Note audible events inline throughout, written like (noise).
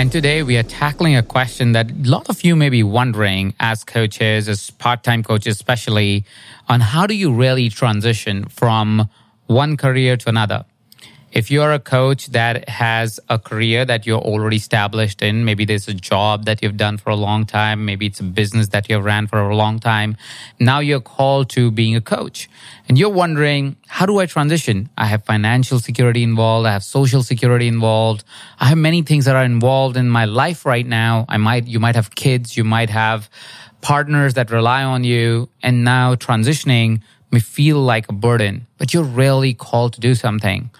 And today we are tackling a question that a lot of you may be wondering as coaches, as part time coaches, especially on how do you really transition from one career to another? If you're a coach that has a career that you're already established in, maybe there's a job that you've done for a long time, maybe it's a business that you've ran for a long time. Now you're called to being a coach and you're wondering, how do I transition? I have financial security involved. I have social security involved. I have many things that are involved in my life right now. I might, you might have kids. You might have partners that rely on you. And now transitioning may feel like a burden, but you're really called to do something.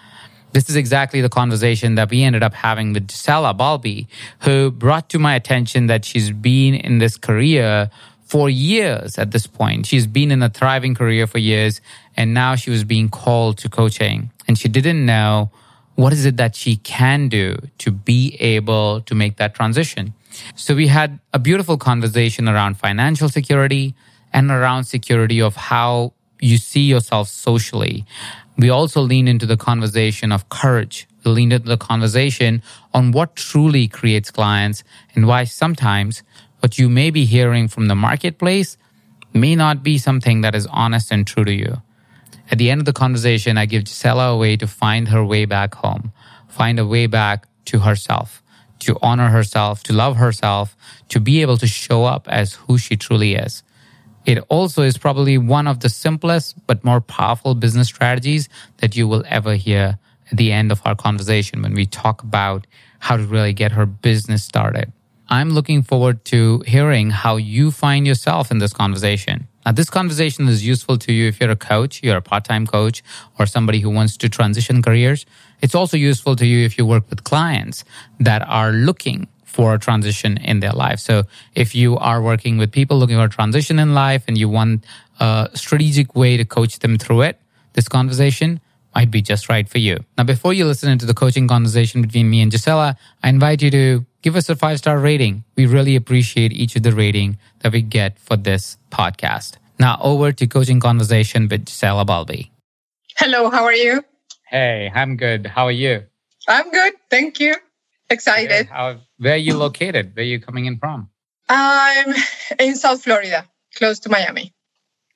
This is exactly the conversation that we ended up having with Gisela Balbi, who brought to my attention that she's been in this career for years at this point. She's been in a thriving career for years, and now she was being called to coaching. And she didn't know what is it that she can do to be able to make that transition. So we had a beautiful conversation around financial security and around security of how you see yourself socially we also lean into the conversation of courage. We lean into the conversation on what truly creates clients and why sometimes what you may be hearing from the marketplace may not be something that is honest and true to you. At the end of the conversation, I give Gisela a way to find her way back home, find a way back to herself, to honor herself, to love herself, to be able to show up as who she truly is. It also is probably one of the simplest but more powerful business strategies that you will ever hear at the end of our conversation when we talk about how to really get her business started. I'm looking forward to hearing how you find yourself in this conversation. Now, this conversation is useful to you if you're a coach, you're a part time coach, or somebody who wants to transition careers. It's also useful to you if you work with clients that are looking for a transition in their life. So if you are working with people looking for a transition in life and you want a strategic way to coach them through it, this conversation might be just right for you. Now, before you listen into the coaching conversation between me and Gisela, I invite you to give us a five star rating. We really appreciate each of the rating that we get for this podcast. Now, over to coaching conversation with Gisela Balbi. Hello, how are you? Hey, I'm good. How are you? I'm good. Thank you. Excited. How, where are you located? Where are you coming in from? I'm in South Florida, close to Miami.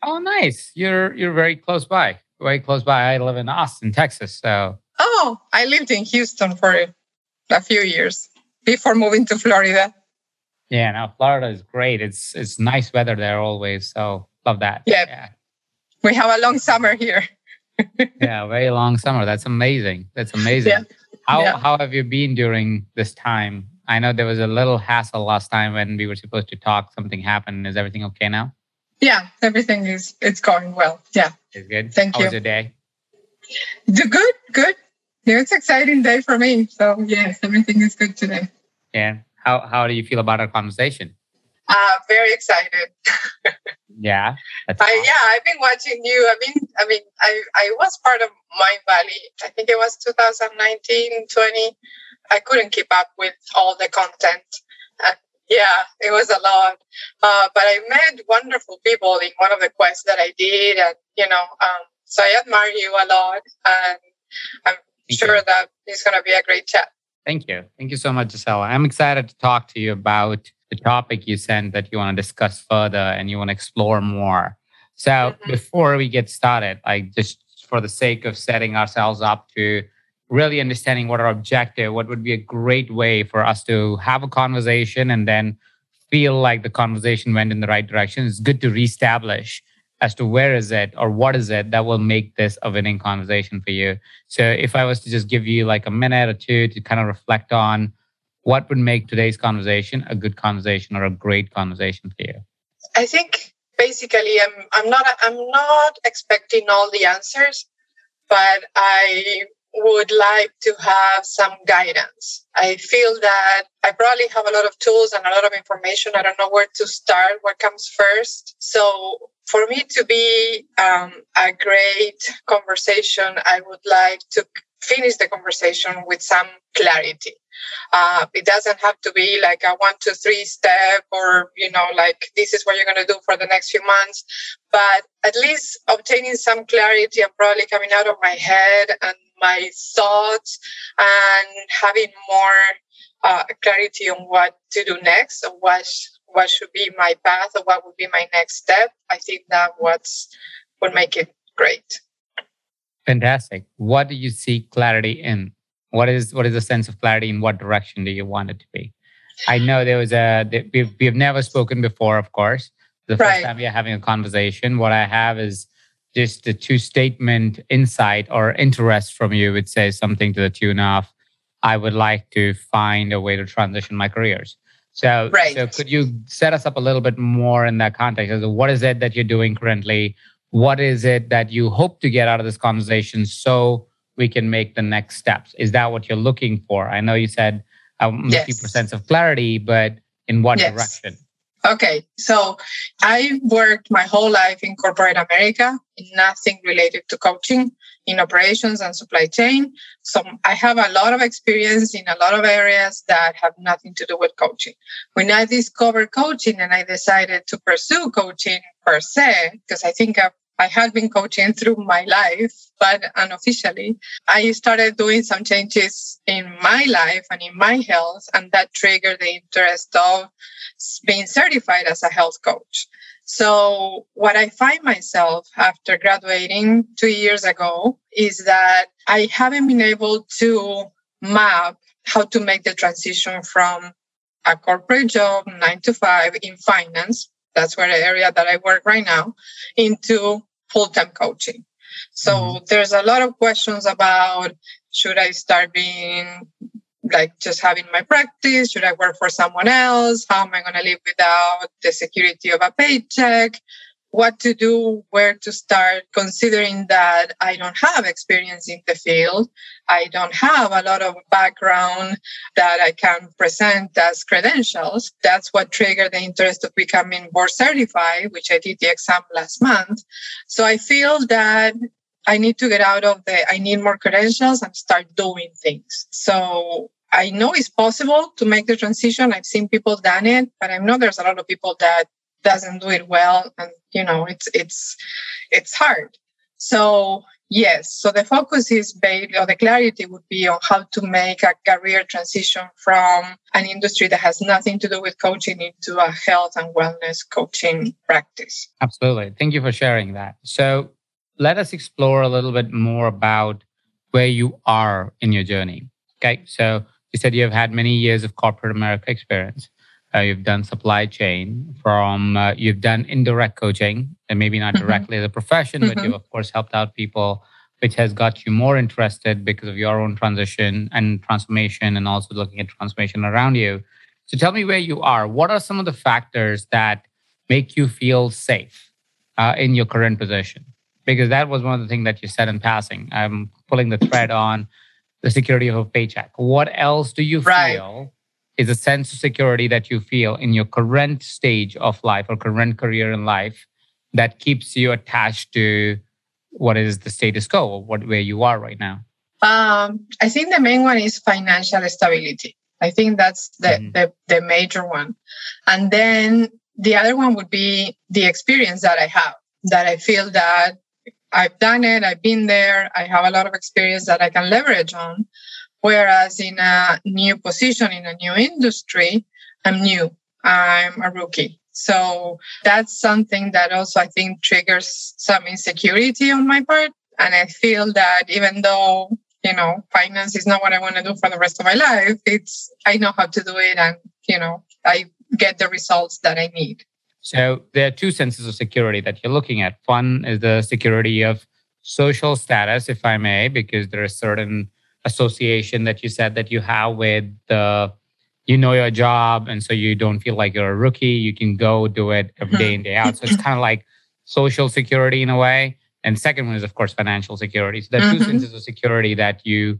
Oh, nice. You're you're very close by. Very close by. I live in Austin, Texas. So. Oh, I lived in Houston for a few years before moving to Florida. Yeah, now Florida is great. It's it's nice weather there always. So love that. Yep. Yeah. We have a long summer here. (laughs) yeah, very long summer. That's amazing. That's amazing. Yeah. How yeah. how have you been during this time? I know there was a little hassle last time when we were supposed to talk. Something happened. Is everything okay now? Yeah, everything is it's going well. Yeah. It's good. Thank how you. was your day? The good, good. Yeah, it's exciting day for me. So yes, everything is good today. Yeah. How how do you feel about our conversation? Uh, very excited. yeah. I, yeah, I've been watching you. I mean, I mean, I, I was part of Mindvalley. I think it was 2019, 20. I couldn't keep up with all the content. Uh, yeah, it was a lot. Uh, but I met wonderful people in one of the quests that I did. And, you know, um, so I admire you a lot. And I'm Thank sure you. that it's going to be a great chat. Thank you. Thank you so much, Gisela. I'm excited to talk to you about the topic you sent that you want to discuss further and you want to explore more. So mm-hmm. before we get started, like just for the sake of setting ourselves up to really understanding what our objective, what would be a great way for us to have a conversation and then feel like the conversation went in the right direction. It's good to reestablish as to where is it or what is it that will make this a winning conversation for you. So if I was to just give you like a minute or two to kind of reflect on what would make today's conversation a good conversation or a great conversation for you? I think basically I'm I'm not I'm not expecting all the answers, but I would like to have some guidance. I feel that I probably have a lot of tools and a lot of information. I don't know where to start, what comes first. So for me to be um, a great conversation, I would like to finish the conversation with some clarity. Uh, it doesn't have to be like a one, two, three step or, you know, like this is what you're going to do for the next few months. But at least obtaining some clarity and probably coming out of my head and my thoughts and having more uh, clarity on what to do next or what, what should be my path or what would be my next step. I think that what's would make it great. Fantastic. What do you see clarity in? What is what is the sense of clarity in what direction do you want it to be? I know there was a we've we've never spoken before, of course. The first time we are having a conversation. What I have is just a two statement insight or interest from you, would say something to the tune of, I would like to find a way to transition my careers. So, right. so could you set us up a little bit more in that context? What is it that you're doing currently? What is it that you hope to get out of this conversation so we can make the next steps? Is that what you're looking for? I know you said um, yes. looking for sense of clarity, but in what yes. direction? Okay, so I worked my whole life in corporate America, in nothing related to coaching in operations and supply chain. So I have a lot of experience in a lot of areas that have nothing to do with coaching. When I discovered coaching and I decided to pursue coaching per se, because I think I've I been coaching through my life, but unofficially, I started doing some changes in my life and in my health, and that triggered the interest of being certified as a health coach. So, what I find myself after graduating two years ago is that I haven't been able to map how to make the transition from a corporate job, nine to five in finance, that's where the area that I work right now, into full-time coaching. So mm-hmm. there's a lot of questions about should I start being like just having my practice? Should I work for someone else? How am I going to live without the security of a paycheck? What to do, where to start, considering that I don't have experience in the field. I don't have a lot of background that I can present as credentials. That's what triggered the interest of becoming board certified, which I did the exam last month. So I feel that I need to get out of the, I need more credentials and start doing things. So I know it's possible to make the transition. I've seen people done it, but I know there's a lot of people that doesn't do it well and you know it's it's it's hard. So yes so the focus is based or the clarity would be on how to make a career transition from an industry that has nothing to do with coaching into a health and wellness coaching practice. Absolutely. Thank you for sharing that. So let us explore a little bit more about where you are in your journey. Okay so you said you have had many years of corporate america experience uh, you've done supply chain from uh, you've done indirect coaching and maybe not mm-hmm. directly as a profession mm-hmm. but you've of course helped out people which has got you more interested because of your own transition and transformation and also looking at transformation around you so tell me where you are what are some of the factors that make you feel safe uh, in your current position because that was one of the things that you said in passing i'm pulling the thread on the security of a paycheck what else do you right. feel is a sense of security that you feel in your current stage of life or current career in life that keeps you attached to what is the status quo or what where you are right now? Um, I think the main one is financial stability. I think that's the, mm-hmm. the, the major one. And then the other one would be the experience that I have, that I feel that I've done it, I've been there, I have a lot of experience that I can leverage on. Whereas in a new position, in a new industry, I'm new, I'm a rookie. So that's something that also I think triggers some insecurity on my part. And I feel that even though, you know, finance is not what I want to do for the rest of my life, it's, I know how to do it and, you know, I get the results that I need. So there are two senses of security that you're looking at. One is the security of social status, if I may, because there are certain association that you said that you have with the you know your job and so you don't feel like you're a rookie you can go do it every day in day out so it's kind of like social security in a way And second one is, of course, financial security. So there are mm-hmm. two senses of security that you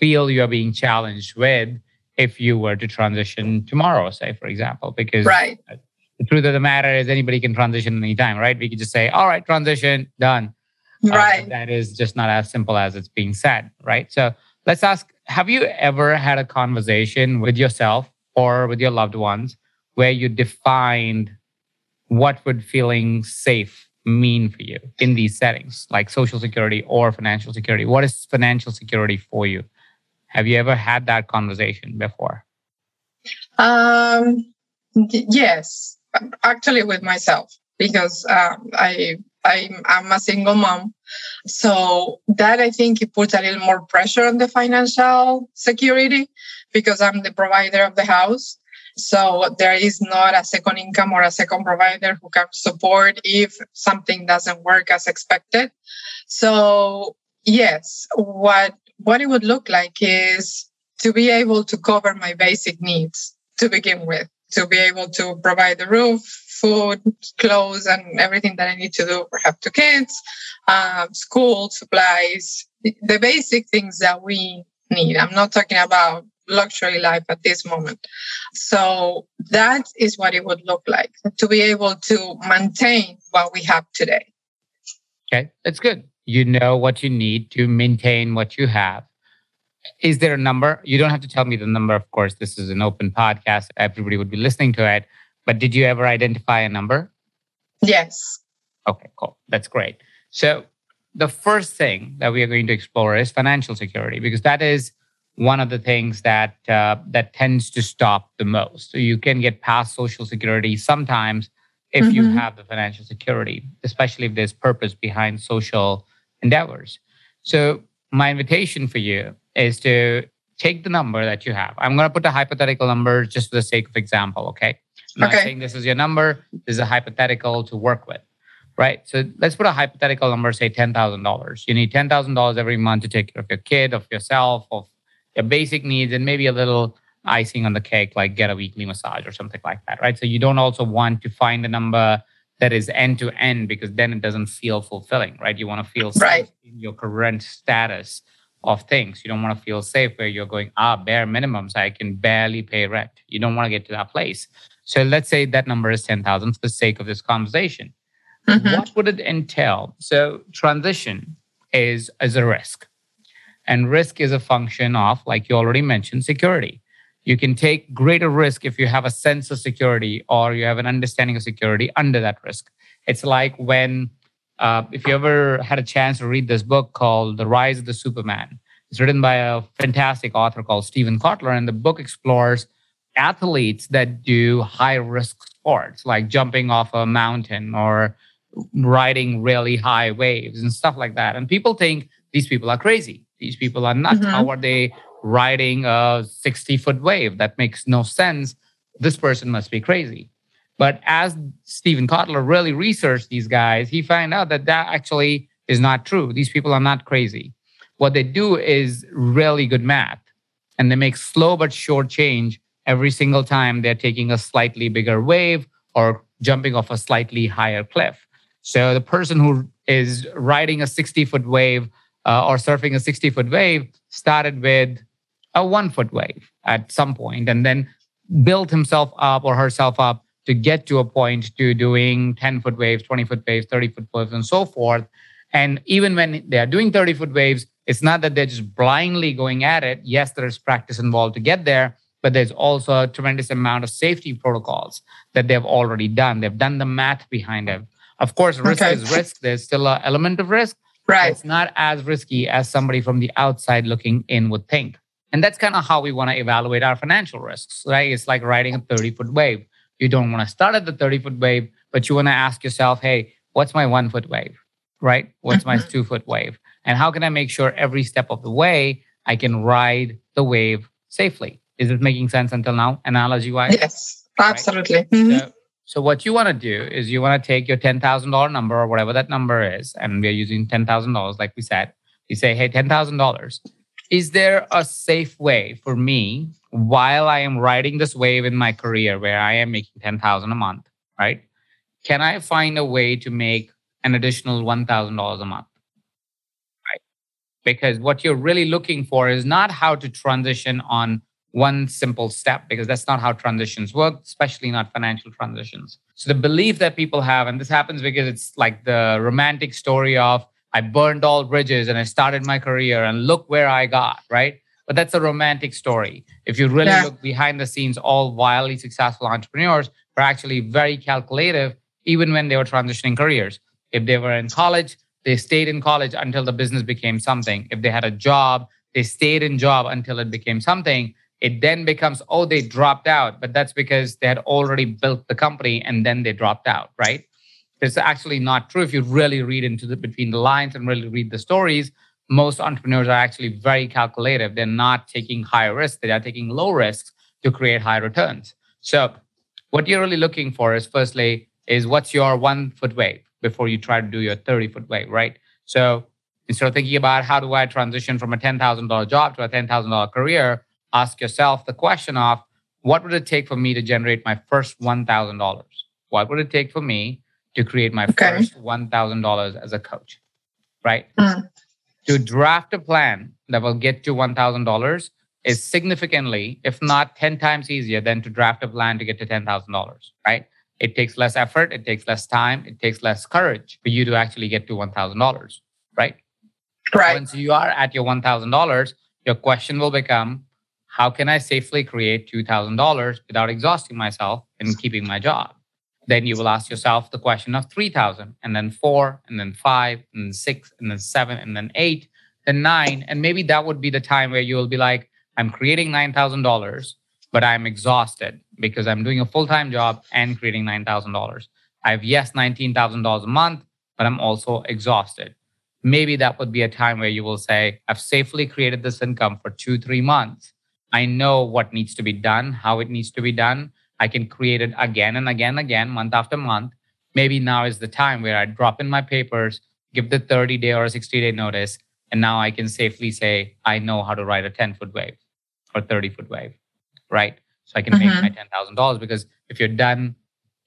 feel you are being challenged with if you were to transition tomorrow, say, for example, because right. the truth of the matter is anybody can transition anytime, right? We could just say, all right, transition, done. Uh, right. Uh, that is just not as simple as it's being said, right? So let's ask Have you ever had a conversation with yourself or with your loved ones where you defined what would feeling safe mean for you in these settings, like social security or financial security? What is financial security for you? Have you ever had that conversation before? Um, yes, actually with myself because um, I I'm, I'm a single mom. So that I think it puts a little more pressure on the financial security because I'm the provider of the house. So there is not a second income or a second provider who can support if something doesn't work as expected. So yes, what what it would look like is to be able to cover my basic needs to begin with, to be able to provide the roof, food, clothes, and everything that I need to do for have two kids, um, school supplies, the basic things that we need. I'm not talking about luxury life at this moment. So that is what it would look like to be able to maintain what we have today. Okay, that's good. You know what you need to maintain what you have. Is there a number? You don't have to tell me the number, of course. This is an open podcast. Everybody would be listening to it. But did you ever identify a number? Yes. Okay, cool. That's great. So the first thing that we are going to explore is financial security because that is one of the things that uh, that tends to stop the most. So you can get past social security sometimes if mm-hmm. you have the financial security, especially if there's purpose behind social endeavors. So my invitation for you is to take the number that you have. I'm going to put a hypothetical number just for the sake of example, okay? I'm okay. not saying this is your number. This is a hypothetical to work with, right? So let's put a hypothetical number, say $10,000. You need $10,000 every month to take care of your kid, of yourself, of your basic needs, and maybe a little icing on the cake, like get a weekly massage or something like that, right? So you don't also want to find a number that is end to end because then it doesn't feel fulfilling, right? You want to feel right. in your current status of things. You don't want to feel safe where you're going, ah, bare minimums, I can barely pay rent. You don't want to get to that place. So let's say that number is 10,000 for the sake of this conversation. Mm-hmm. What would it entail? So transition is, is a risk. And risk is a function of, like you already mentioned, security. You can take greater risk if you have a sense of security or you have an understanding of security under that risk. It's like when, uh, if you ever had a chance to read this book called The Rise of the Superman, it's written by a fantastic author called Steven Kotler, and the book explores athletes that do high risk sports like jumping off a mountain or riding really high waves and stuff like that. And people think these people are crazy. These people are nuts. Mm-hmm. How are they riding a 60 foot wave? That makes no sense. This person must be crazy. But as Steven Kotler really researched these guys, he found out that that actually is not true. These people are not crazy. What they do is really good math and they make slow but sure change every single time they're taking a slightly bigger wave or jumping off a slightly higher cliff. So the person who is riding a 60 foot wave uh, or surfing a 60 foot wave started with a one foot wave at some point and then built himself up or herself up to get to a point to doing 10 foot waves, 20 foot waves, 30 foot waves, and so forth. And even when they are doing 30 foot waves, it's not that they're just blindly going at it. Yes, there's practice involved to get there, but there's also a tremendous amount of safety protocols that they've already done. They've done the math behind it. Of course, risk okay. is risk. There's still an element of risk. Right. It's not as risky as somebody from the outside looking in would think. And that's kind of how we want to evaluate our financial risks, right? It's like riding a 30 foot wave. You don't want to start at the 30 foot wave, but you want to ask yourself, hey, what's my one foot wave, right? What's my mm-hmm. two foot wave? And how can I make sure every step of the way I can ride the wave safely? Is it making sense until now, analogy wise? Yes, absolutely. Right? Mm-hmm. So, so, what you want to do is you want to take your $10,000 number or whatever that number is, and we're using $10,000, like we said. You say, hey, $10,000. Is there a safe way for me while I am riding this wave in my career where I am making 10,000 a month, right? Can I find a way to make an additional $1,000 a month. Right? Because what you're really looking for is not how to transition on one simple step, because that's not how transitions work, especially not financial transitions. So the belief that people have, and this happens because it's like the romantic story of I burned all bridges and I started my career and look where I got, right? But that's a romantic story. If you really yeah. look behind the scenes, all wildly successful entrepreneurs were actually very calculative, even when they were transitioning careers. If they were in college, they stayed in college until the business became something. If they had a job, they stayed in job until it became something. It then becomes, oh, they dropped out, but that's because they had already built the company and then they dropped out, right? It's actually not true. If you really read into the between the lines and really read the stories, most entrepreneurs are actually very calculative. They're not taking high risks, they are taking low risks to create high returns. So what you're really looking for is firstly, is what's your one foot wave before you try to do your 30 foot wave, right? So instead of thinking about how do I transition from a $10,000 job to a $10,000 career, ask yourself the question of what would it take for me to generate my first $1,000? What would it take for me to create my okay. first $1,000 as a coach, right? Mm. To draft a plan that will get to $1,000 is significantly, if not 10 times easier than to draft a plan to get to $10,000, right? It takes less effort, it takes less time, it takes less courage for you to actually get to $1,000, right? Right. Once you are at your $1,000, your question will become how can I safely create $2,000 without exhausting myself and keeping my job? then you will ask yourself the question of 3000 and then 4 and then 5 and then 6 and then 7 and then 8 then 9 and maybe that would be the time where you will be like i'm creating $9000 but i'm exhausted because i'm doing a full-time job and creating $9000 i have yes $19000 a month but i'm also exhausted maybe that would be a time where you will say i've safely created this income for 2 3 months i know what needs to be done how it needs to be done I can create it again and again and again, month after month. Maybe now is the time where I drop in my papers, give the 30 day or 60 day notice, and now I can safely say, I know how to write a 10 foot wave or 30 foot wave, right? So I can mm-hmm. make my $10,000 because if you're done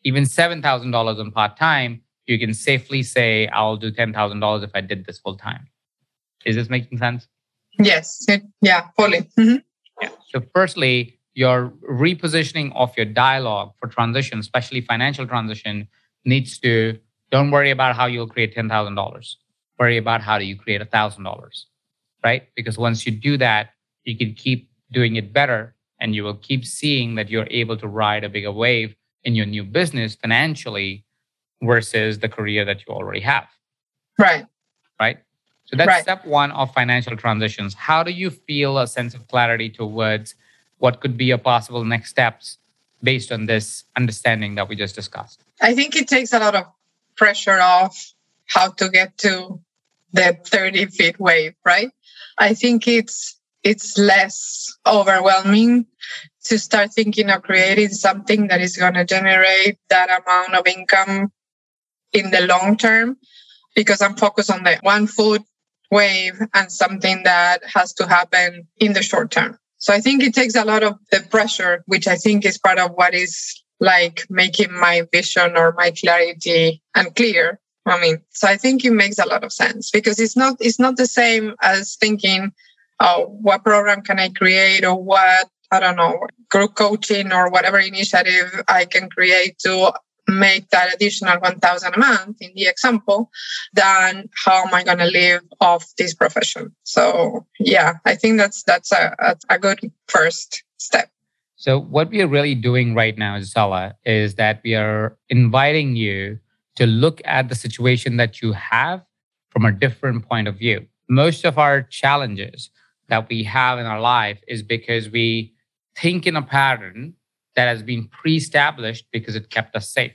even $7,000 on part time, you can safely say, I'll do $10,000 if I did this full time. Is this making sense? Yes. Yeah, fully. Mm-hmm. So, firstly, your repositioning of your dialogue for transition, especially financial transition, needs to don't worry about how you'll create $10,000. Worry about how do you create $1,000, right? Because once you do that, you can keep doing it better and you will keep seeing that you're able to ride a bigger wave in your new business financially versus the career that you already have. Right. Right. So that's right. step one of financial transitions. How do you feel a sense of clarity towards what could be a possible next steps based on this understanding that we just discussed? I think it takes a lot of pressure off how to get to the 30 feet wave, right? I think it's it's less overwhelming to start thinking of creating something that is going to generate that amount of income in the long term because I'm focused on the one foot wave and something that has to happen in the short term. So I think it takes a lot of the pressure, which I think is part of what is like making my vision or my clarity unclear. I mean, so I think it makes a lot of sense because it's not it's not the same as thinking, oh, what program can I create or what I don't know, group coaching or whatever initiative I can create to make that additional 1000 a month in the example then how am i going to live off this profession. So yeah i think that's that's a, a, good first step. So what we are really doing right now Gisela, is that we are inviting you to look at the situation that you have from a different point of view. Most of our challenges that we have in our life is because we think in a pattern that has been pre-established because it kept us safe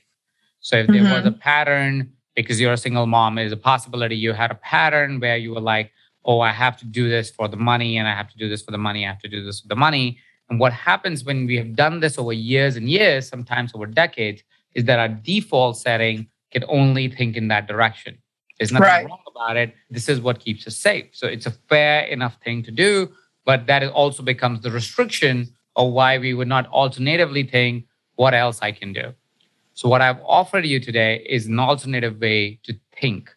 so if mm-hmm. there was a mm-hmm. pattern, because you're a single mom, is a possibility you had a pattern where you were like, oh, I have to do this for the money, and I have to do this for the money, I have to do this for the money. And what happens when we have done this over years and years, sometimes over decades, is that our default setting can only think in that direction. There's nothing right. wrong about it. This is what keeps us safe. So it's a fair enough thing to do, but that also becomes the restriction of why we would not alternatively think, what else I can do. So, what I've offered you today is an alternative way to think.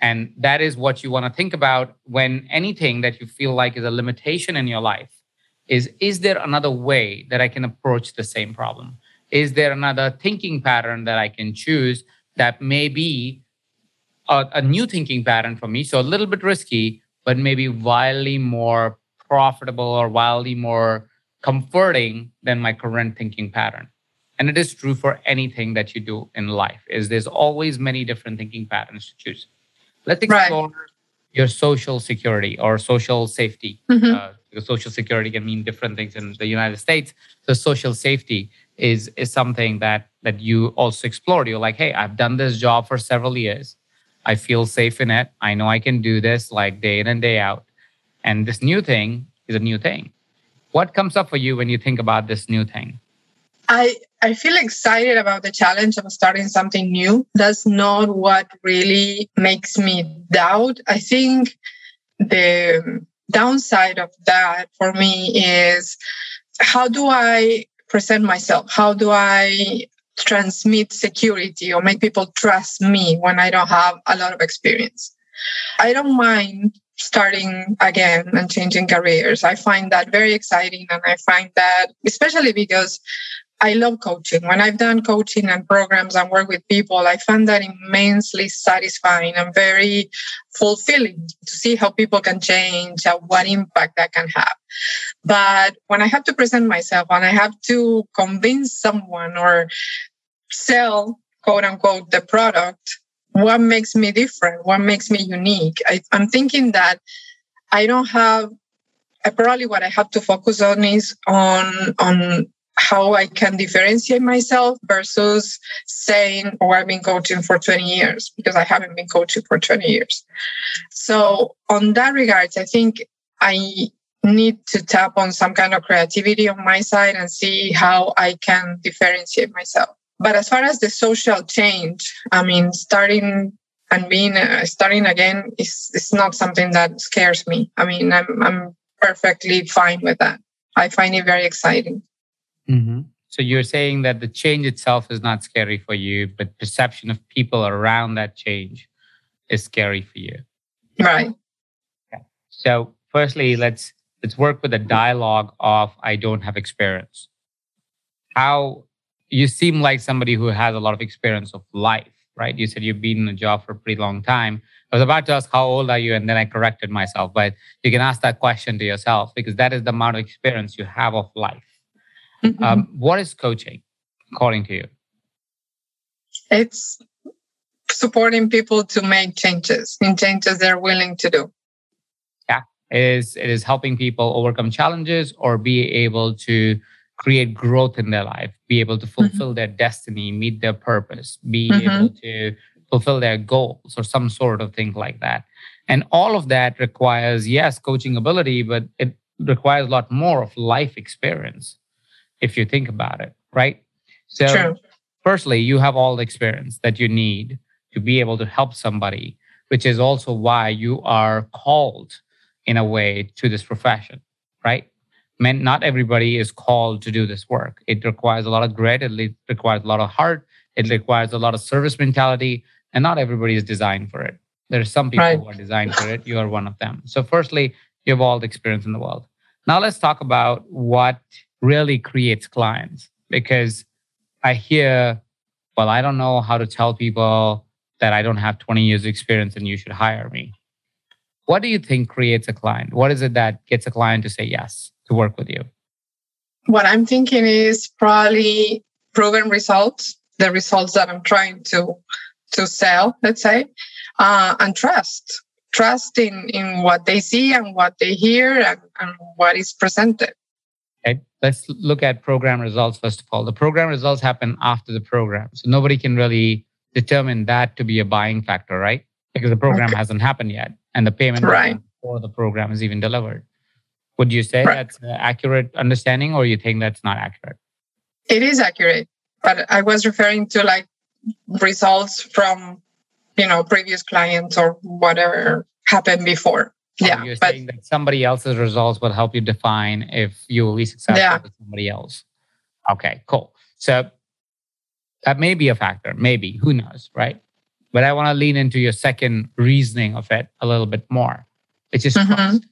And that is what you want to think about when anything that you feel like is a limitation in your life is is there another way that I can approach the same problem? Is there another thinking pattern that I can choose that may be a, a new thinking pattern for me? So a little bit risky, but maybe wildly more profitable or wildly more comforting than my current thinking pattern and it is true for anything that you do in life is there's always many different thinking patterns to choose. Let's explore right. your social security or social safety. Mm-hmm. uh, social security can mean different things in the united states. So social safety is is something that that you also explored. You're like hey i've done this job for several years. I feel safe in it. I know i can do this like day in and day out. And this new thing is a new thing. What comes up for you when you think about this new thing I I feel excited about the challenge of starting something new. That's not what really makes me doubt. I think the downside of that for me is how do I present myself? How do I transmit security or make people trust me when I don't have a lot of experience? I don't mind starting again and changing careers. I find that very exciting. And I find that, especially because I love coaching. When I've done coaching and programs and work with people, I find that immensely satisfying and very fulfilling to see how people can change and what impact that can have. But when I have to present myself and I have to convince someone or sell, quote unquote, the product, what makes me different? What makes me unique? I, I'm thinking that I don't have probably what I have to focus on is on on how I can differentiate myself versus saying, oh, I've been coaching for 20 years because I haven't been coaching for 20 years. So, on that regards, I think I need to tap on some kind of creativity on my side and see how I can differentiate myself. But as far as the social change, I mean, starting and being uh, starting again is, is not something that scares me. I mean, I'm, I'm perfectly fine with that. I find it very exciting. Mm-hmm. So you're saying that the change itself is not scary for you, but perception of people around that change is scary for you. Right. Okay. So firstly, let's let's work with the dialogue of I don't have experience. How you seem like somebody who has a lot of experience of life, right? You said you've been in a job for a pretty long time. I was about to ask how old are you, and then I corrected myself. But you can ask that question to yourself because that is the amount of experience you have of life. Mm-hmm. Um, what is coaching, according to you? It's supporting people to make changes in changes they're willing to do. Yeah, it is. It is helping people overcome challenges or be able to create growth in their life, be able to fulfill mm-hmm. their destiny, meet their purpose, be mm-hmm. able to fulfill their goals or some sort of thing like that. And all of that requires, yes, coaching ability, but it requires a lot more of life experience if you think about it, right? So, True. firstly, you have all the experience that you need to be able to help somebody, which is also why you are called in a way to this profession, right? Not everybody is called to do this work. It requires a lot of grit, it requires a lot of heart, it requires a lot of service mentality, and not everybody is designed for it. There are some people right. who are designed for it. You are one of them. So, firstly, you have all the experience in the world. Now, let's talk about what really creates clients because I hear, well, I don't know how to tell people that I don't have 20 years experience and you should hire me. What do you think creates a client? What is it that gets a client to say yes to work with you? What I'm thinking is probably proven results, the results that I'm trying to to sell, let's say, uh, and trust. Trust in, in what they see and what they hear and, and what is presented. Let's look at program results first of all. The program results happen after the program. So nobody can really determine that to be a buying factor, right? Because the program okay. hasn't happened yet and the payment right. before the program is even delivered. Would you say right. that's an accurate understanding or you think that's not accurate? It is accurate, but I was referring to like results from, you know, previous clients or whatever happened before yeah, you're but, saying that somebody else's results will help you define if you will be successful yeah. with somebody else. Okay, cool. So that may be a factor, maybe. Who knows, right? But I want to lean into your second reasoning of it a little bit more, which is Mhm. trust,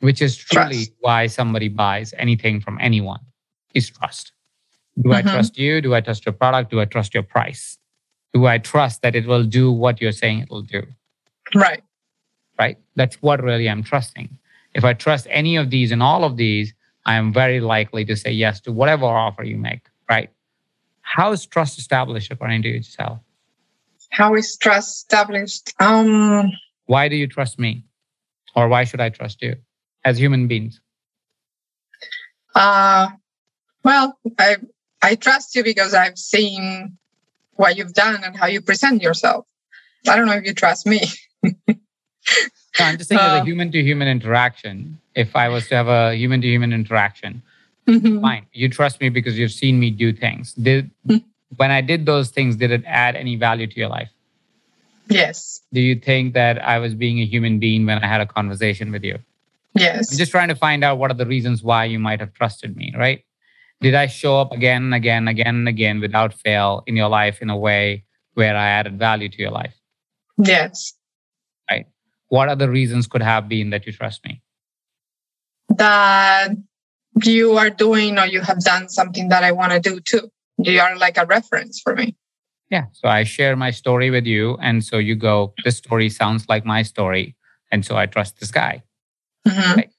which is truly Trust. why somebody buys anything from anyone is trust. Do I Mhm. trust you? Do I trust your product? Do I trust your price? Do I trust that it will do what you're saying it will do? Right. Right? That's what really I'm trusting. If I trust any of these and all of these, I am very likely to say yes to whatever offer you make. Right? How is trust established according to you, Giselle? How is trust established? Um, Why do you trust me? Or why should I trust you as human beings? uh, well, I I trust you because I've seen what you've done and how you present yourself. I don't know if you trust me. (laughs) No, I'm just saying, as a Uh, human to human interaction, if I was to have a human to human interaction, Mhm. fine. You trust me because you've seen me do things. Did, Hmm. when I did those things, did it add any value to your life? Yes. Do you think that I was being a human being when I had a conversation with you? Yes. I'm just trying to find out what are the reasons why you might have trusted me, right? Did I show up again and again, and again and again without fail in your life in a way where I added value to your life? yes. What other reasons could have been that you trust me? That you are doing or you have done something that I want to do too. You are like a reference for me. Yeah. So I share my story with you. And so you go, this story sounds like my story. And so I trust this guy. Mhm.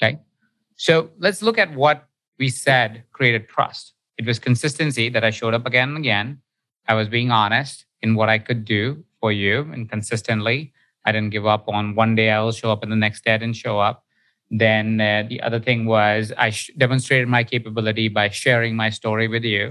Okay. So let's look at what we said created trust. It was consistency that I showed up again and again. I was being honest in what I could do for you and consistently. I didn't give up on one day I will show up and the next day I didn't show up. Then uh, the other thing was I sh- demonstrated my capability by sharing my story with you.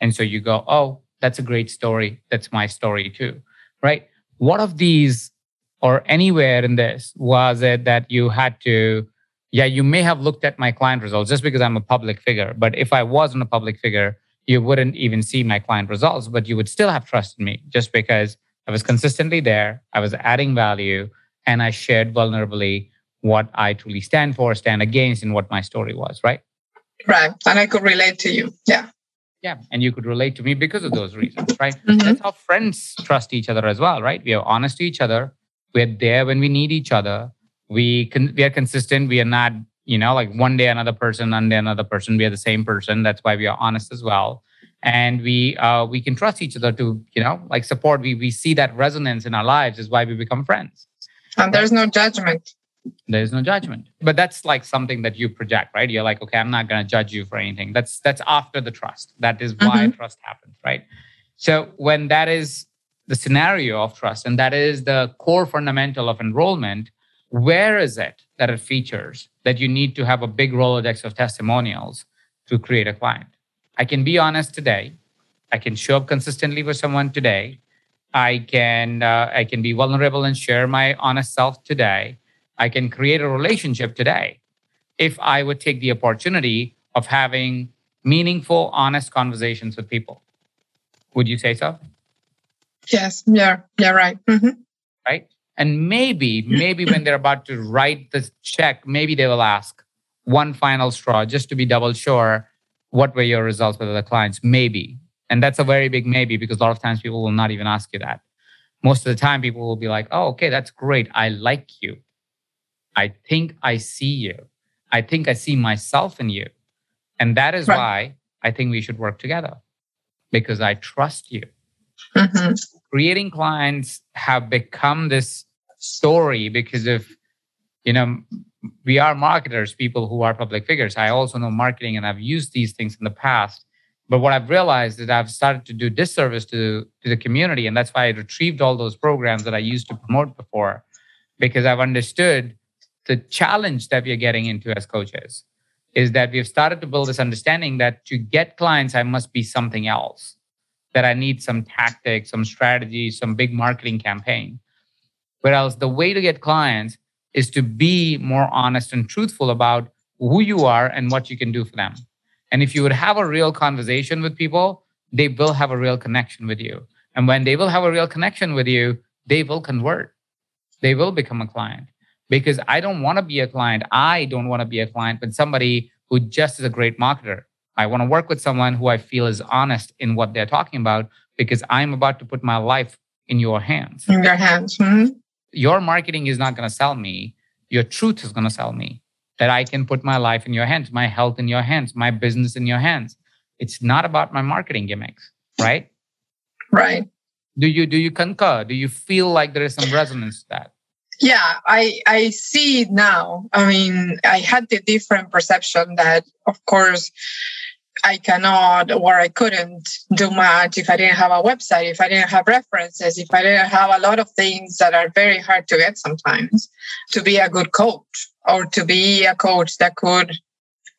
And so you go, oh, that's a great story. That's my story too. Right. What of these or anywhere in this was it that you had to yeah you may have looked at my client results just because i'm a public figure but if i wasn't a public figure you wouldn't even see my client results but you would still have trusted me just because i was consistently there i was adding value and i shared vulnerably what i truly stand for stand against and what my story was right Right. And I could relate to you. Yeah. yeah and you could relate to me because of those reasons right Mhm. that's how friends trust each other as well right we are honest to each other we're there when we need each other we can we are consistent we are not you know like one day another person one day another person we are the same person that's why we are honest as well and we uh, we can trust each other to you know like support. We we see that resonance in our lives is why we become friends. And there's no judgment. there's no judgment. But that's like something that you project right? You're like okay i'm not going to judge you for anything. That's that's after the trust. That is why trust happens right? So when that is the scenario of trust and that is the core fundamental of enrollment where is it that it features that you need to have a big rolodex of testimonials to create a client i can be honest today i can show up consistently with someone today i can uh, i can be vulnerable and share my honest self today I can create a relationship today if I would take the opportunity of having meaningful, honest conversations with people. Would you say so? Yes. Yeah. Yeah. Right. Mhm. Right. And maybe, maybe when they're about to write the check, maybe they will ask one final straw just to be double sure what were your results with other clients. Maybe. And that's a very big maybe because a lot of times people will not even ask you that. Most of the time, people will be like, oh, okay, that's great. I like you. I think I see you. I think I see myself in you. And that is Right. why I think we should work together because I trust you. Mhm. Creating clients have become this story because of, you know, we are marketers, people who are public figures. I also know marketing and I've used these things in the past. But what I've realized is I've started to do disservice to, to the community. And that's why I retrieved all those programs that I used to promote before, because I've understood the challenge that we are getting into as coaches is that we've started to build this understanding that to get clients, I must be something else, that I need some tactics, some strategy, some big marketing campaign. Whereas the way to get clients is to be more honest and truthful about who you are and what you can do for them. And if you would have a real conversation with people, they will have a real connection with you. And when they will have a real connection with you, they will convert. They will become a client because I don't want to be a client. I don't want to be a client with somebody who just is a great marketer. I want to work with someone who I feel is honest in what they're talking about because I'm about to put my life in your hands. In your hands. Mm-hmm. Your marketing is not going to sell me. Your truth is going to sell me. That I can put my life in your hands, my health in your hands, my business in your hands. It's not about my marketing gimmicks, right? Right. Do you do you concur? Do you feel like there is some resonance to that? Yeah, I I see it now. I mean, I had the different perception that, of course, I cannot or I couldn't do much if I didn't have a website, if I didn't have references, if I didn't have a lot of things that are very hard to get sometimes to be a good coach or to be a coach that could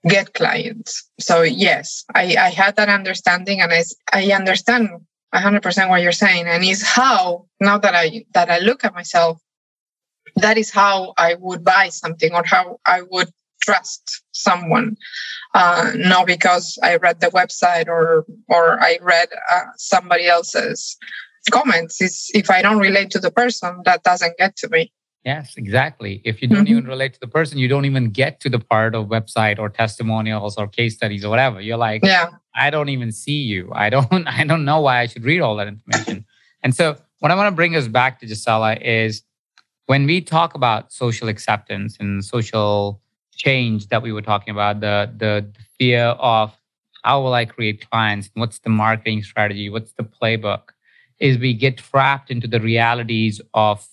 get clients. So yes, I, I had that understanding and I, I understand 100% what you're saying and it's how now that I that I look at myself that is how I would buy something or how I would trust someone uh, not because I read the website or or I read uh, somebody else's comments is if I don't relate to the person that doesn't get to me Yes, exactly. If you don't mm-hmm. even relate to the person, you don't even get to the part of website or testimonials or case studies or whatever. You're like, yeah, I don't even see you. I don't (laughs) I don't know why I should read all that information. and so what I want to bring us back to Gisela is when we talk about social acceptance and social change that we were talking about, the the, fear of how will I create clients? What's the marketing strategy? What's the playbook? Is we get trapped into the realities of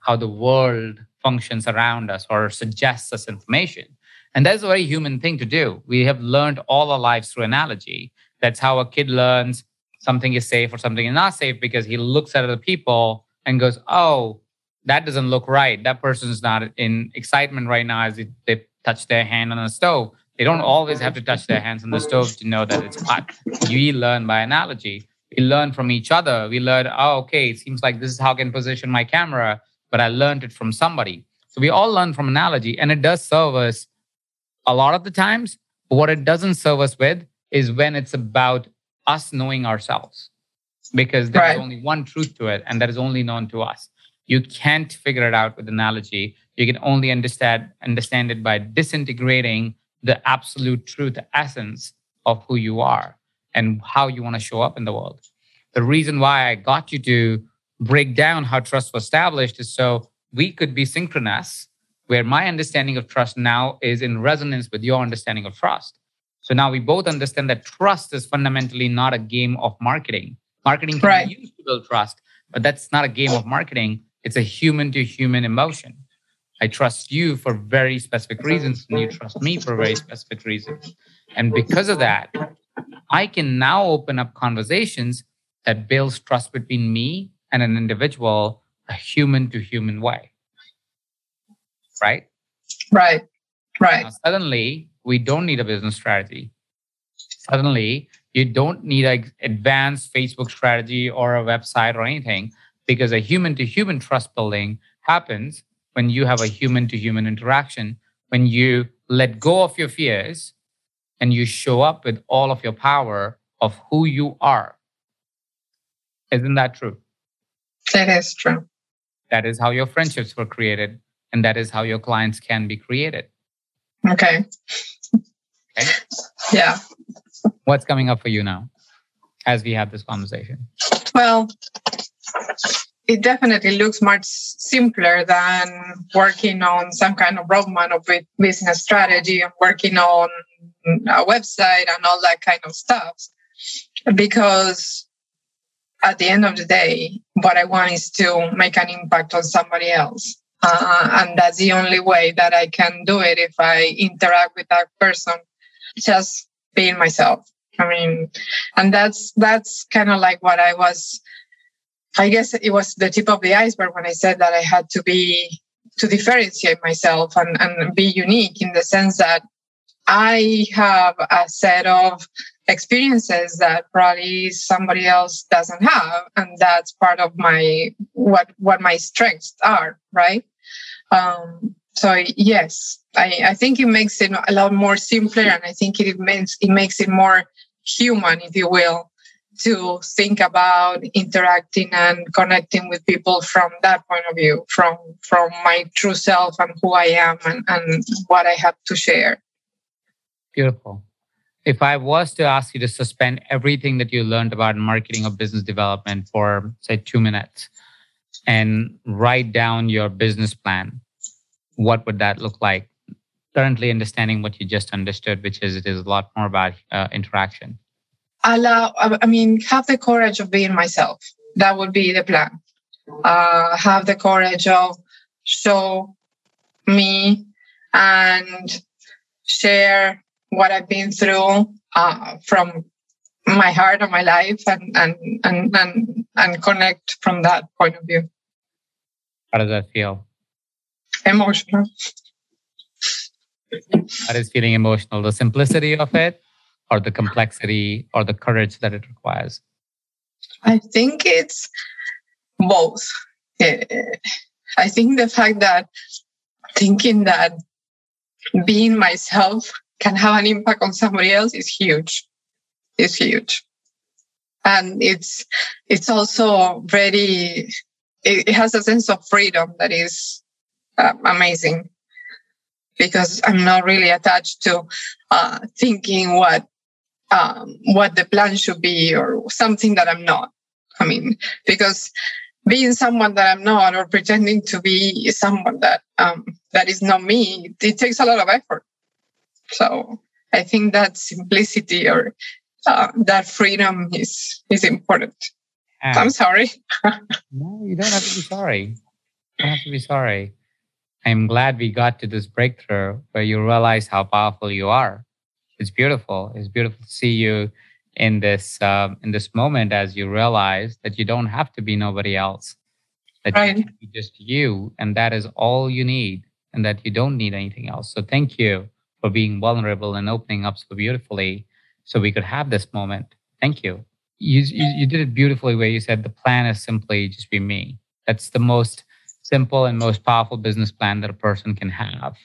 how the world functions around us or suggests us information. And that's a very human thing to do. We have learned all our lives through analogy. That's how a kid learns something is safe or something is not safe because he looks at other people and goes, Oh, that doesn't look right. That person is not in excitement right now as they touch their hand on the stove. They don't always have to touch their hands on the stove to know that it's hot. We learn by analogy. We learn from each other. We learn, oh, okay, it seems like this is how I can position my camera but I learned it from somebody. So we all learn from analogy, and it does serve us a lot of the times. But what it doesn't serve us with is when it's about us knowing ourselves, because there's right. only one truth to it, and that is only known to us. You can't figure it out with analogy. You can only understand understand it by disintegrating the absolute truth, the essence of who you are and how you want to show up in the world. The reason why I got you to break down how trust was established is so we could be synchronous, where my understanding of trust now is in resonance with your understanding of trust. So now we both understand that trust is fundamentally not a game of marketing. Marketing can right. be used to build trust, but that's not a game of marketing. It's a human to human emotion. I trust you for very specific reasons, and you trust me for very specific reasons. And because of that, I can now open up conversations that builds trust between me and an individual a human to human way. Right? Right. Right. Now, suddenly, we don't need a business strategy. Suddenly, you don't need an advanced Facebook strategy or a website or anything because a human to human trust building happens when you have a human to human interaction, when you let go of your fears and you show up with all of your power of who you are. Isn't that true? That is true. That is how your friendships were created, and that is how your clients can be created. Okay. Okay. Yeah. What's coming up for you now as we have this conversation? Well, it definitely looks much simpler than working on some kind of roadmap of business strategy and working on a website and all that kind of stuff. Because at the end of the day, what I want is to make an impact on somebody else. Uh, and that's the only way that I can do it if I interact with that person, just being myself. I mean, and that's, that's kind of like what I was, I guess it was the tip of the iceberg when I said that I had to be, to differentiate myself and, and be unique in the sense that I have a set of experiences that probably somebody else doesn't have and that's part of my what what my strengths are right? Um so yes i i think it makes it a lot more simpler and i think it makes it makes it more human if you will to think about interacting and connecting with people from that point of view from from my true self and who i am and, and what i have to share beautiful if I was to ask you to suspend everything that you learned about marketing or business development for, say, two minutes and write down your business plan, what would that look like? Currently, understanding what you just understood, which is it is a lot more about uh, interaction. Allow, I mean, have the courage of being myself. That would be the plan. Uh, have the courage of show me and share what I've been through uh, from my heart and my life and, and, and, and, and connect from that point of view. How does that feel? Emotional. That is feeling emotional. The simplicity of it or the complexity or the courage that it requires? I think it's both. Eh, I think the fact that thinking that being myself can have an impact on somebody else is huge. It's huge. And it's it's also very it, has a sense of freedom that is uh, amazing because I'm not really attached to uh, thinking what um, what the plan should be or something that I'm not. I mean, because being someone that I'm not or pretending to be someone that um, that is not me, it takes a lot of effort. So I think that simplicity or uh, that freedom is is important. And I'm sorry. (laughs) no, you don't have to be sorry. You don't have to be sorry. I'm glad we got to this breakthrough where you realize how powerful you are. It's beautiful. It's beautiful to see you in this um, in this moment as you realize that you don't have to be nobody else. That right. you be just you, and that is all you need, and that you don't need anything else. So thank you for being vulnerable and opening up so beautifully, so we could have this moment. Thank you. You you, you did it beautifully where you said the plan is simply just be me. That's the most simple and most powerful business plan that a person can have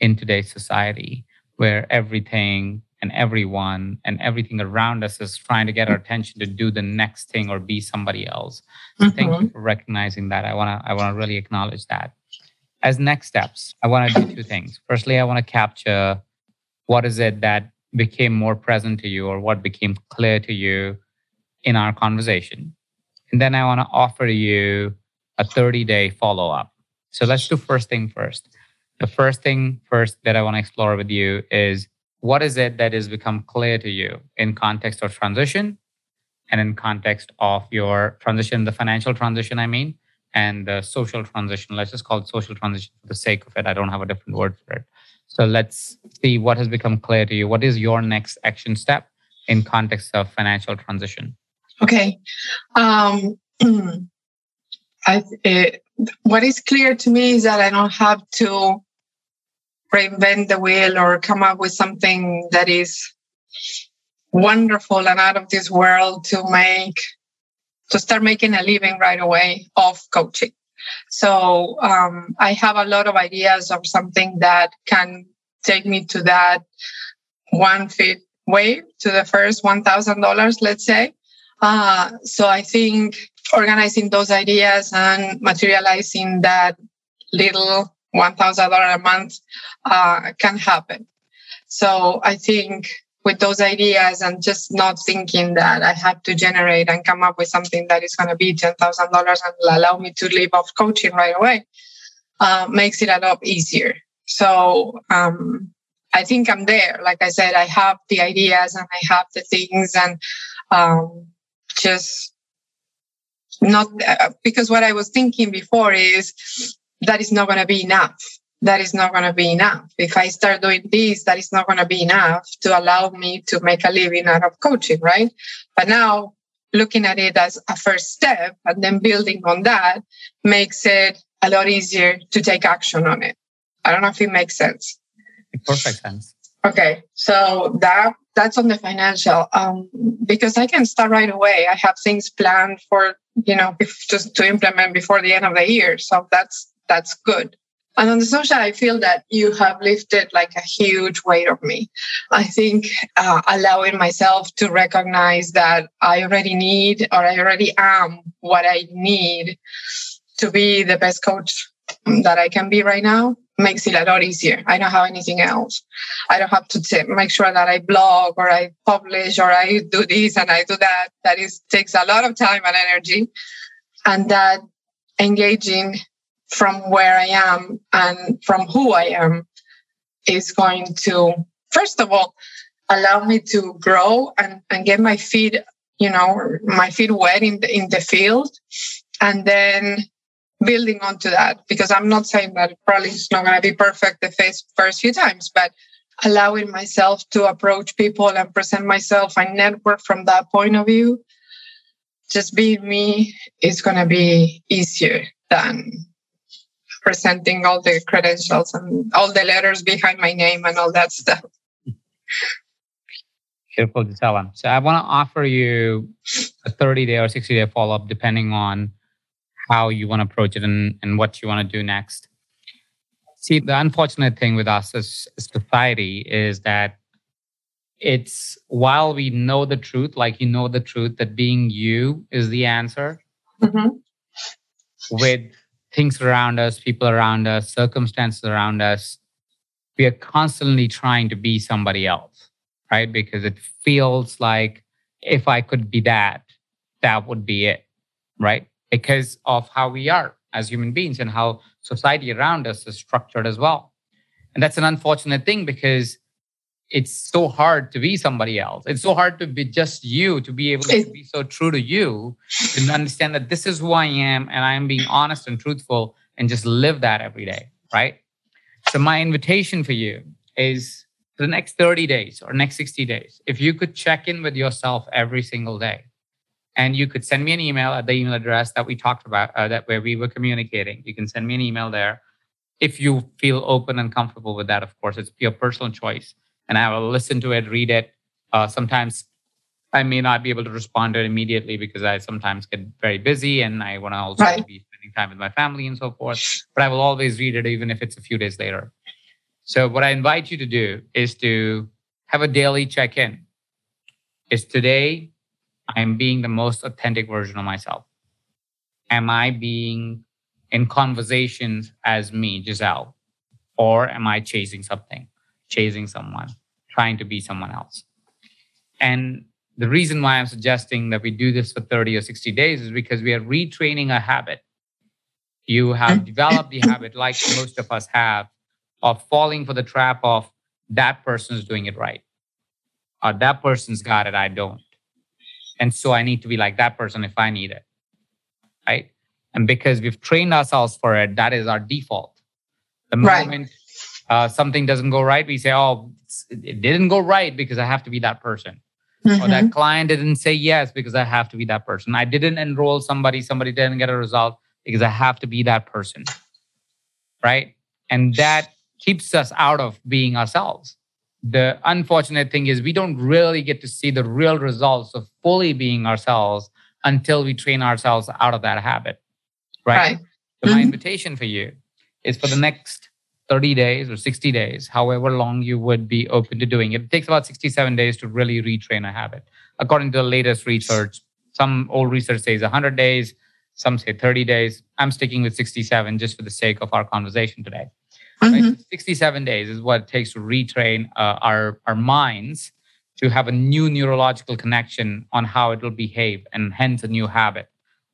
in today's society, where everything and everyone and everything around us is trying to get our attention to do the next thing or be somebody else. So mm-hmm. thank you mm-hmm. for recognizing that. I want to I want to really acknowledge that. As next steps, I want to do two things. Firstly, I want to capture what is it that became more present to you or what became clear to you in our conversation. And then I want to offer you a 30 day follow up. So let's do first thing first. The first thing first that I want to explore with you is what is it that has become clear to you in context of transition and in context of your transition, the financial transition, I mean, and the social transition. Let's just call it social transition for the sake of it. I don't have a different word for it. So let's see what has become clear to you. What is your next action step in context of financial transition? Okay. Um, (clears throat) I, it, what is clear to me is that I don't have to reinvent the wheel or come up with something that is wonderful and out of this world to make to start making a living right away of coaching. So um, i have a lot of ideas of something that can take me to that one fit wave to the first $1000 let's say. Uh, so i think organizing those ideas and materializing that little $1,000 a month uh, can happen. So I think with those ideas and just not thinking that I have to generate and come up with something that is going to be $10,000 and allow me to live off coaching right away uh, makes it a lot easier. So um, I think I'm there. Like I said, I have the ideas and I have the things and um, just not uh, because what I was thinking before is that is not going to be enough. That is not going to be enough. If I start doing this, that is not going to be enough to allow me to make a living out of coaching, right? But now looking at it as a first step and then building on that makes it a lot easier to take action on it. I don't know if it makes sense. Perfect sense. Okay, so that that's on the financial um, because I can start right away. I have things planned for you know just to implement before the end of the year, so that's that's good. And on the social, I feel that you have lifted like a huge weight of me. I think uh, allowing myself to recognize that I already need or I already am what I need to be the best coach that I can be right now makes it a lot easier. I don't have anything else. I don't have to t- make sure that I blog or I publish or I do this and I do that. That is takes a lot of time and energy, and that engaging from where I am and from who I am is going to first of all allow me to grow and, and get my feet you know my feet wet in the in the field and then building onto that because I'm not saying that probably it's not going to be perfect the first, first few times, but allowing myself to approach people and present myself and network from that point of view, just being me is going to be easier than presenting all the credentials and all the letters behind my name and all that stuff. Beautiful, Gisela. So I want to offer you a 30 day or 60 day follow up, depending on how you want to approach it and, and what you want to do next. See, the unfortunate thing with us as society is that it's while we know the truth, like you know the truth that being you is the answer, mm-hmm. with things around us, people around us, circumstances around us, we are constantly trying to be somebody else, right? Because it feels like if I could be that, that would be it, right? Because of how we are as human beings and how society around us is structured as well. And that's an unfortunate thing because it's so hard to be somebody else. It's so hard to be just you, to be able to be so true to you, and understand that this is who I am and I am being honest and truthful and just live that every day, right? So, my invitation for you is for the next 30 days or next 60 days, if you could check in with yourself every single day and you could send me an email at the email address that we talked about uh, that where we were communicating. You can send me an email there. If you feel open and comfortable with that of course it's your personal choice. And i will listen to it read it. Uh, sometimes i may not be able to respond to it immediately because i sometimes get very busy and i want to also right. be spending time with my family and so forth. But i will always read it even if it's a few days later. So what i invite you to do is to have a daily check-in. Is today I'm being the most authentic version of myself? Am I being in conversations as me, Giselle? Or am I chasing something, chasing someone, trying to be someone else? And the reason why I'm suggesting that we do this for 30 or 60 days is because we are retraining a habit. You have developed the habit, like most of us have, of falling for the trap of that person's doing it right, or that person's got it, I don't and so I need to be like that person if I need it. Right. And because we've trained ourselves for it, that is our default. The right. moment uh, something doesn't go right, we say, oh, it didn't go right because I have to be that person. Mm-hmm. Or that client didn't say yes because I have to be that person. I didn't enroll somebody, somebody didn't get a result because I have to be that person. Right. And that keeps us out of being ourselves the unfortunate thing is we don't really get to see the real results of fully being ourselves until we train ourselves out of that habit right, right. So my mm-hmm. invitation for you is for the next 30 days or 60 days however long you would be open to doing it. It takes about 67 days to really retrain a habit. According to the latest research some old research says 100 days some say 30 days. I'm sticking with 67 just for the sake of our conversation today Mm-hmm. Right? 67 days is what it takes to retrain uh, our, our minds to have a new neurological connection on how it will behave and hence a new habit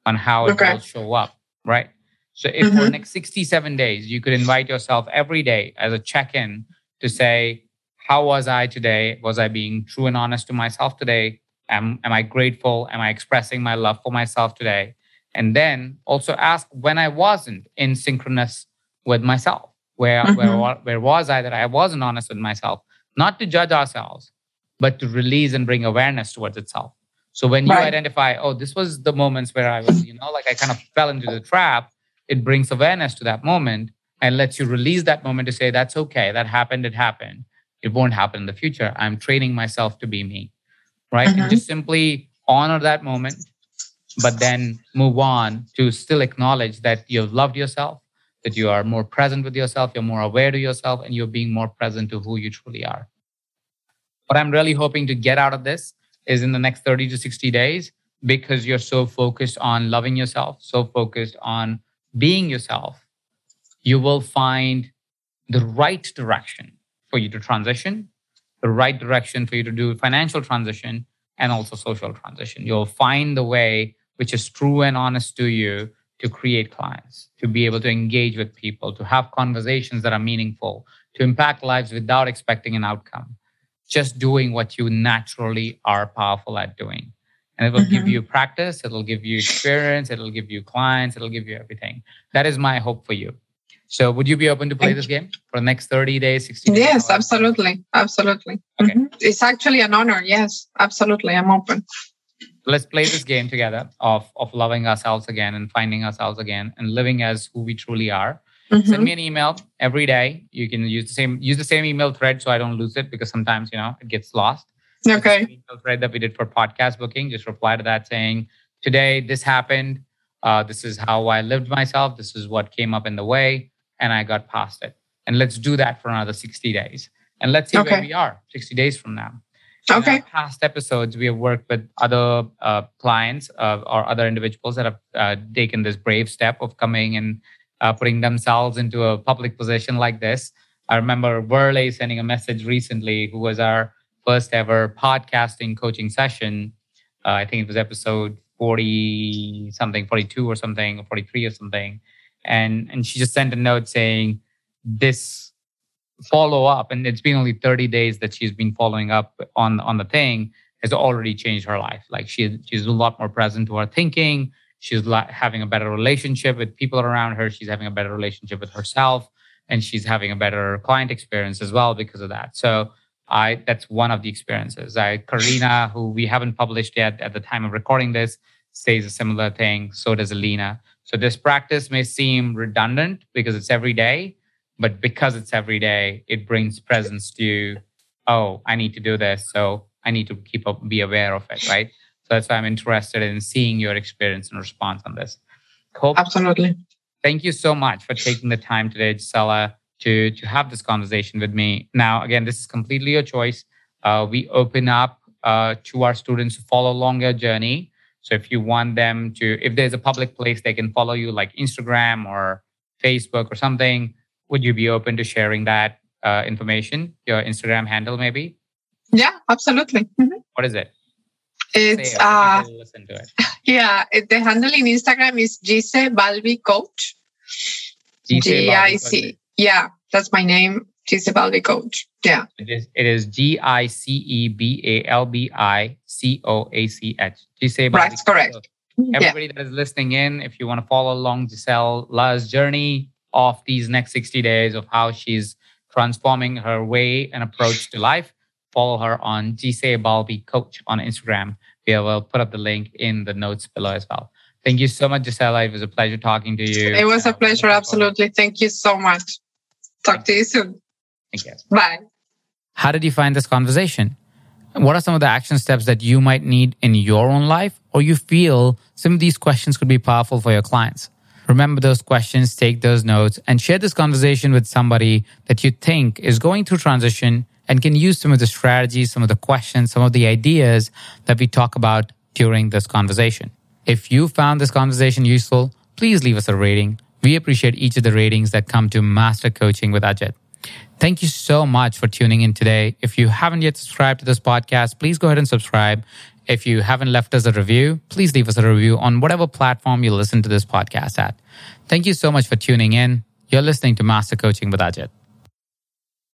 on how it okay. will show up, right? So if mm-hmm. for the next 67 days, you could invite yourself every day as a check-in to say, how was I today? Was I being true and honest to myself today? Am, am I grateful? Am I expressing my love for myself today? And then also ask when I wasn't in synchronous with myself where, mm-hmm. where, where was I that I wasn't honest with myself? Not to judge ourselves, but to release and bring awareness towards itself. So when you right. identify, oh, this was the moments where I was, you know, like I kind of fell into the trap, it brings awareness to that moment and lets you release that moment to say, that's okay, that happened, it happened. It won't happen in the future. I'm training myself to be me. Right. Mm-hmm. And just simply honor that moment, but then move on to still acknowledge that you've loved yourself, that you are more present with yourself, you're more aware to yourself, and you're being more present to who you truly are. What I'm really hoping to get out of this is in the next 30 to 60 days, because you're so focused on loving yourself, so focused on being yourself, you will find the right direction for you to transition, the right direction for you to do financial transition and also social transition. You'll find the way which is true and honest to you to create clients, to be able to engage with people, to have conversations that are meaningful, to impact lives without expecting an outcome. Just doing what you naturally are powerful at doing. And it will mm-hmm. give you practice, it'll give you experience, it'll give you clients, it'll give you everything. That is my hope for you. So would you be open to play this game for the next 30 days, 60 days? Yes, absolutely. Absolutely. Okay. Mm-hmm. It's actually an honor. Yes, absolutely. I'm open. Let's play this game together of, of loving ourselves again and finding ourselves again and living as who we truly are. Mm-hmm. Send me an email every day. You can use the same use the same email thread so I don't lose it because sometimes you know it gets lost. Okay. Email thread that we did for podcast booking. Just reply to that saying, "Today this happened. Uh, this is how I lived myself. This is what came up in the way and I got past it. And let's do that for another 60 days. And let's see okay. where we are 60 days from now. Okay. In past episodes, we have worked with other uh, clients uh, or other individuals that have uh, taken this brave step of coming and uh, putting themselves into a public position like this. I remember Worley sending a message recently, who was our first ever podcasting coaching session. Uh, I think it was episode 40 something, 42 or something, or 43 or something and and she just sent a note saying this follow up and it's been only 30 days that she's been following up on on the thing has already changed her life. Like she she's a lot more present to her thinking. She's having a better relationship with people around her. She's having a better relationship with herself and she's having a better client experience as well because of that. So i that's one of the experiences. I karina who we haven't published yet at the time of recording this says a similar thing. So does alina. So this practice may seem redundant because it's every day, but because it's every day, it brings presence to, you. oh, I need to do this. So I need to keep up, be aware of it, right? So that's why I'm interested in seeing your experience and response on this. Hope, Absolutely. Thank you so much for taking the time today, Gisela, to, to have this conversation with me. Now, again, this is completely your choice. Uh, we open up uh, to our students to follow along your journey. So if you want them to, if there's a public place they can follow you, like Instagram or Facebook or something, would you be open to sharing that uh, information, your Instagram handle, maybe? Yeah, absolutely. Mm-hmm. What is it? It's uh, listen to it. (laughs) Yeah, the handle in Instagram is Gise Balbi Coach. G I C. Yeah, that's my name. Gise Balbi Coach. Yeah. It is it is G I C E B A L B I C O A C H. Giselle. Right, correct. So everybody yeah. that is listening in, if you want to follow along Giselle's journey of these next 60 days of how she's transforming her way and approach to life, follow her on Gise Balbi Coach on Instagram. We will put up the link in the notes below as well. Thank you so much, Gisela. It was a pleasure talking to you. It was a pleasure, absolutely. Thank you so much. Talk to you soon. Thank you. Bye. How did you find this conversation? What are some of the action steps that you might need in your own life, or you feel some of these questions could be powerful for your clients? Remember those questions, take those notes, and share this conversation with somebody that you think is going through transition and can use some of the strategies, some of the questions, some of the ideas that we talk about during this conversation. If you found this conversation useful, please leave us a rating. We appreciate each of the ratings that come to Master Coaching with Ajit. Thank you so much for tuning in today. If you haven't yet subscribed to this podcast, please go ahead and subscribe. If you haven't left us a review, please leave us a review on whatever platform you listen to this podcast at. Thank you so much for tuning in. You're listening to Master Coaching with Ajit.